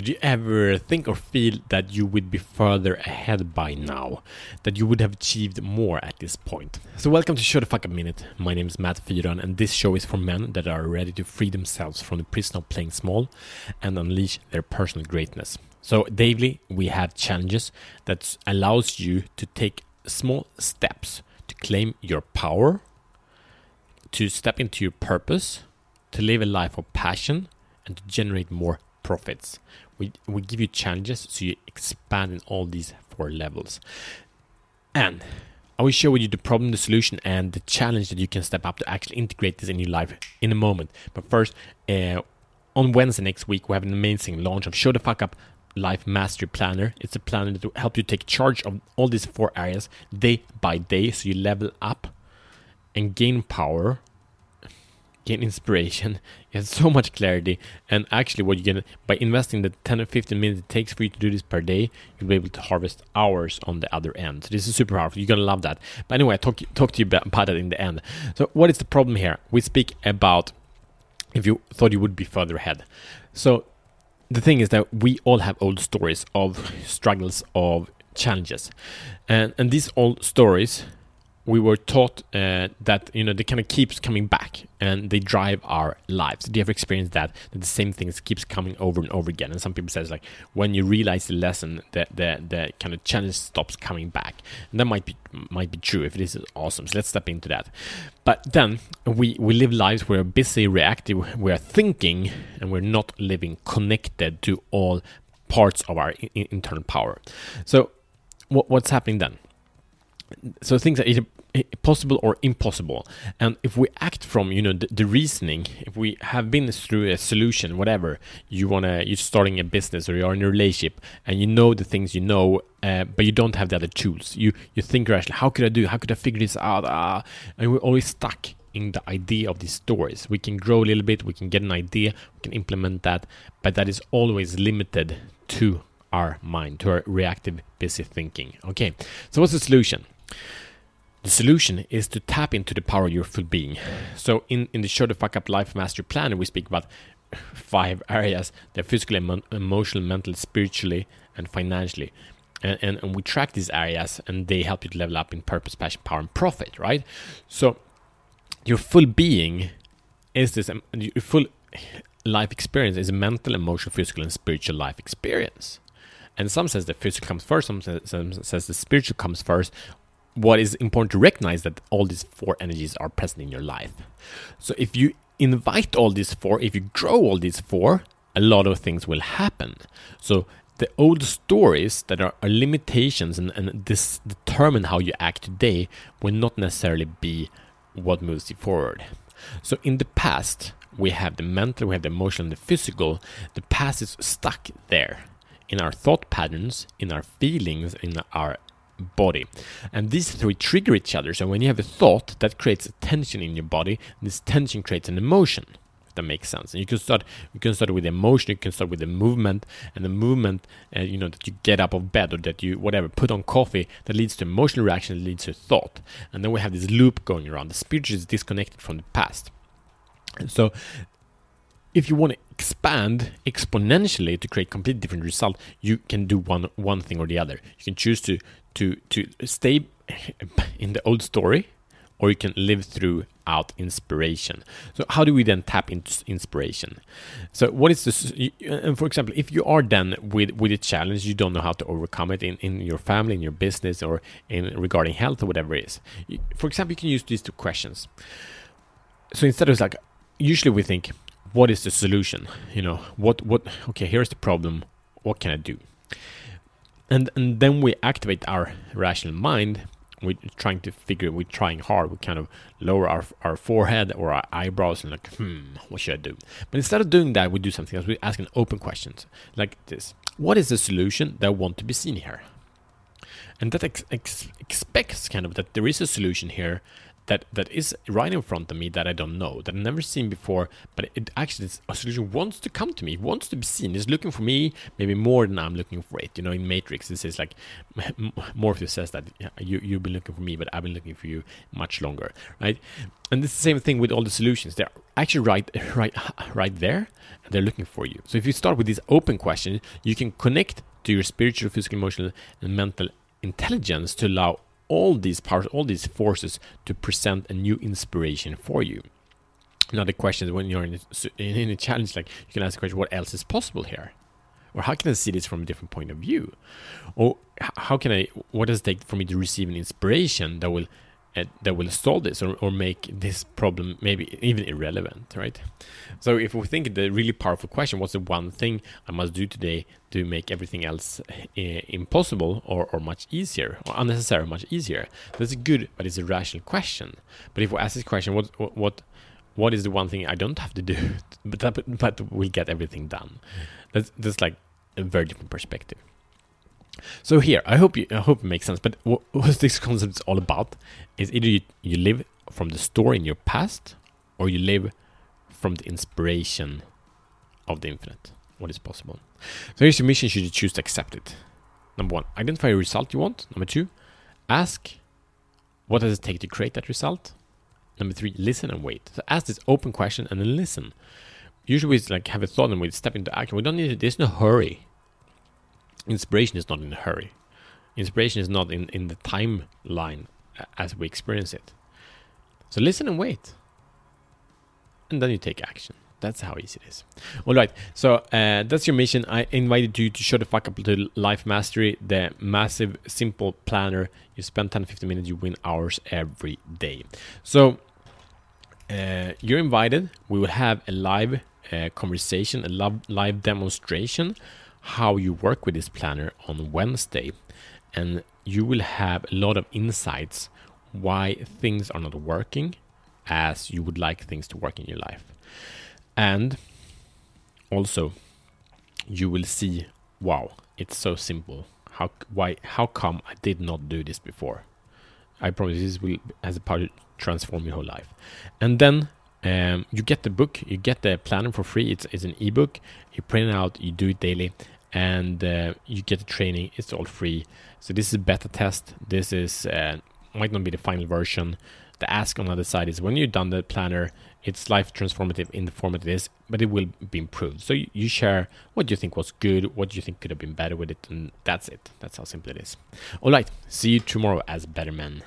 Did you ever think or feel that you would be further ahead by now? That you would have achieved more at this point? So, welcome to Show the Fuck Up Minute. My name is Matt Fyron, and this show is for men that are ready to free themselves from the prison of playing small and unleash their personal greatness. So, daily, we have challenges that allows you to take small steps to claim your power, to step into your purpose, to live a life of passion, and to generate more profits. We, we give you challenges so you expand in all these four levels. And I will with you the problem, the solution, and the challenge that you can step up to actually integrate this in your life in a moment. But first, uh, on Wednesday next week, we have an amazing launch of Show the Fuck Up Life Mastery Planner. It's a planner that will help you take charge of all these four areas day by day so you level up and gain power gain inspiration, you have so much clarity, and actually, what you get by investing the 10 or 15 minutes it takes for you to do this per day, you'll be able to harvest hours on the other end. So this is super powerful. You're gonna love that. But anyway, I talk talk to you about that in the end. So what is the problem here? We speak about if you thought you would be further ahead. So the thing is that we all have old stories of struggles of challenges and and these old stories we were taught uh, that you know they kind of keeps coming back and they drive our lives. Do you ever experience that? That the same things keeps coming over and over again. And some people says like when you realize the lesson, that the the kind of challenge stops coming back. And that might be might be true if this is awesome. So let's step into that. But then we we live lives where we're busy, reactive, we're thinking, and we're not living connected to all parts of our internal power. So what, what's happening then? So things are either possible or impossible. And if we act from you know the, the, reasoning if we have been through a solution whatever you want to you're starting a business or you're in a relationship and you know the things you know uh, but you don't have the other tools. You you think rationally how could i do? How could i figure this out? Ah, and we're always stuck in the idea of these stories. We can grow a little bit we can get an idea we can implement that but that is always limited to our mind to our reactive busy thinking. Okay. So what's the solution the solution is to tap into the power of your full being. So in, in the Show the Fuck Up Life Mastery Planner, we speak about five areas. They're physically, emo- emotional, mentally, spiritually, and financially. And, and, and we track these areas and they help you to level up in purpose, passion, power, and profit, right? So your full being is this, um, your full life experience is a mental, emotional, physical, and spiritual life experience. And some says the physical comes first, some says, some says the spiritual comes first, what is important to recognize that all these four energies are present in your life. So if you invite all these four, if you grow all these four, a lot of things will happen. So the old stories that are, are limitations and, and this determine how you act today will not necessarily be what moves you forward. So in the past, we have the mental, we have the emotional, and the physical. The past is stuck there in our thought patterns, in our feelings, in our body. And these three trigger each other. So when you have a thought, that creates a tension in your body. this tension creates an emotion. If that makes sense. And you can start. You can start with emotion. You can start with the movement, and the movement, uh, you know, that you get up of bed or that you whatever put on coffee that leads to emotional reaction, that leads to thought, and then we have this loop going around. The spirit is disconnected from the past. So if you want to expand exponentially to create completely different result, you can do one one thing or the other. You can choose to to to stay in the old story, or you can live through out inspiration. So how do we then tap into inspiration? So what is this? And for example, if you are then with with a challenge, you don't know how to overcome it in, in your family, in your business, or in regarding health or whatever it is. For example, you can use these two questions. So instead of like, usually we think, what is the solution? You know, what what? Okay, here's the problem. What can I do? And and then we activate our rational mind. We're trying to figure. We're trying hard. We kind of lower our our forehead or our eyebrows and like, hmm, what should I do? But instead of doing that, we do something else. We ask an open questions like this: What is the solution that want to be seen here? And that ex- ex- expects kind of that there is a solution here that that is right in front of me that I don't know, that I've never seen before, but it actually a solution wants to come to me, wants to be seen, is looking for me maybe more than I'm looking for it. You know, in Matrix, this is like Morpheus says that you you've been looking for me, but I've been looking for you much longer, right? And it's the same thing with all the solutions. They're actually right right right there, and they're looking for you. So if you start with these open questions, you can connect to your spiritual, physical, emotional, and mental intelligence to allow all these powers, all these forces to present a new inspiration for you. Now the question is when you're in a, in a challenge, like you can ask the question, what else is possible here? Or how can I see this from a different point of view? Or how can I, what does it take for me to receive an inspiration that will that will solve this or, or make this problem maybe even irrelevant, right? So if we think the really powerful question, what's the one thing I must do today to make everything else uh, impossible or, or much easier or unnecessary, much easier? That's a good, but it's a rational question. But if we ask this question, what what what is the one thing I don't have to do, but that, but will get everything done? That's that's like a very different perspective. So here, I hope you, I hope it makes sense. But what, what this concept is all about is either you, you live from the story in your past, or you live from the inspiration of the infinite. What is possible? So here's your mission. Should you choose to accept it? Number one, identify a result you want. Number two, ask what does it take to create that result. Number three, listen and wait. So ask this open question and then listen. Usually, it's like have a thought and we step into action. We don't need. It. There's no hurry inspiration is not in a hurry. Inspiration is not in, in the timeline as we experience it. So listen and wait. And then you take action. That's how easy it is. All right. So uh, that's your mission. I invited you to show the fuck up to Life Mastery, the massive, simple planner. You spend 10 15 minutes, you win hours every day. So uh, you're invited. We will have a live uh, conversation, a live demonstration how you work with this planner on Wednesday, and you will have a lot of insights why things are not working as you would like things to work in your life. And also, you will see, wow, it's so simple. How why how come I did not do this before? I promise this will as a part transform your whole life. And then um, you get the book, you get the planner for free. It's, it's an ebook. You print it out, you do it daily, and uh, you get the training. It's all free. So this is a beta test. This is uh, might not be the final version. The ask on the other side is when you're done the planner, it's life transformative in the format it is, but it will be improved. So you, you share what you think was good, what you think could have been better with it, and that's it. That's how simple it is. All right. See you tomorrow as better men.